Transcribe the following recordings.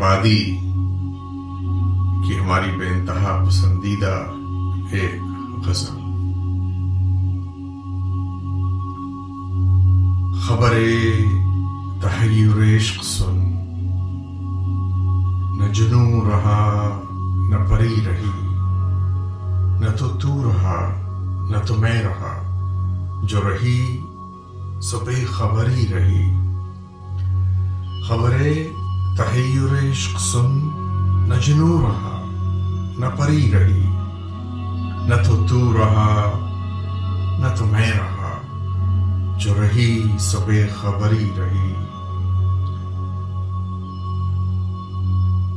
پادی کی ہماری بے انتہا پسندیدہ ایک غزل۔ خبر تحیر عشق سن، نہ جنو رہا، نہ پری رہی، نہ تو تو رہا، نہ تو میں رہا، جو رہی سو بے خبری رہی۔ خبر تحیر عشق سن نہ جنو رہا نہ پری رہی نہ تو تو رہا، نہ تو میں رہا، جو رہی سو بے خبری رہی۔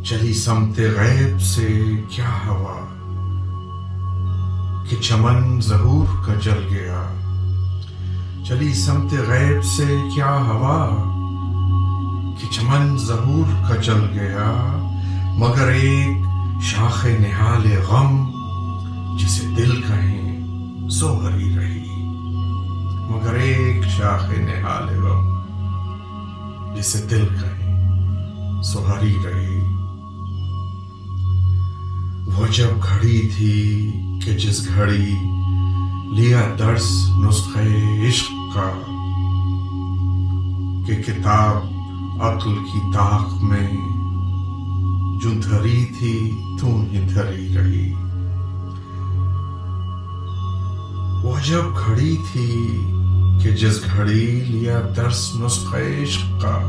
چلی سمت غیب سے کیا ہوا؟ کہ چمن ظہور کا جل گیا۔ چلی سمت غیب سے کیا ہوا؟ کہ چمن ظہور کا جل گیا، مگر ایک شاخ نہال غم جسے دل کہیں سو ہری رہی۔ مگر ایک شاخ نہال غم جسے دل کہیں سو ہری رہی۔ وہ جب گھڑی تھی کہ جس گھڑی لیا درس نسخے عشق کا، کہ کتاب عقل کی طاق میں جو دھری تھی، تو ہی دھری رہی۔ وہ جب گھڑی تھی کہ جس گھڑی لیا درس نسخے عشق کا،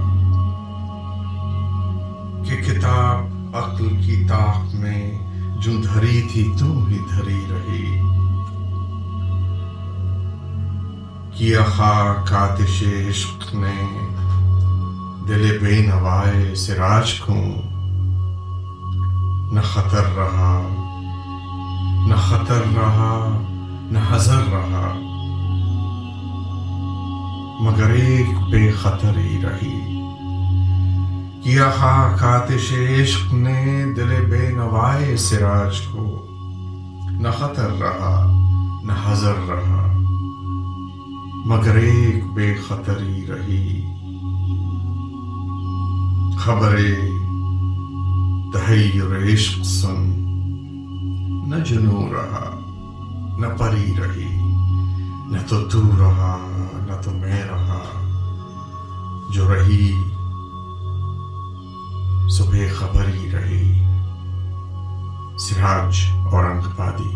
کہ کتاب عقل کی طاق میں جو دھری تھی، تو ہی دھری رہی۔ کیا خاک آتش عشق نے دل بے نوائے سراج کو نہ خطر رہا، نہ خطر رہا، نہ حضر رہا۔ مگر ایک بے خطر ہی رہی۔ کیا خاک آتش عشق نے دل بے نوائے سراج کو؟ نہ خطر رہا، نہ حضر رہا۔ مگر ایک بے خطری رہی۔ خبر تحیر عشق سن، نہ جنو رہا، نہ پری رہی، نہ تو تو رہا، نہ تو میں رہا، جو رہی سو بے خبری رہی، سراج اور انگ پادی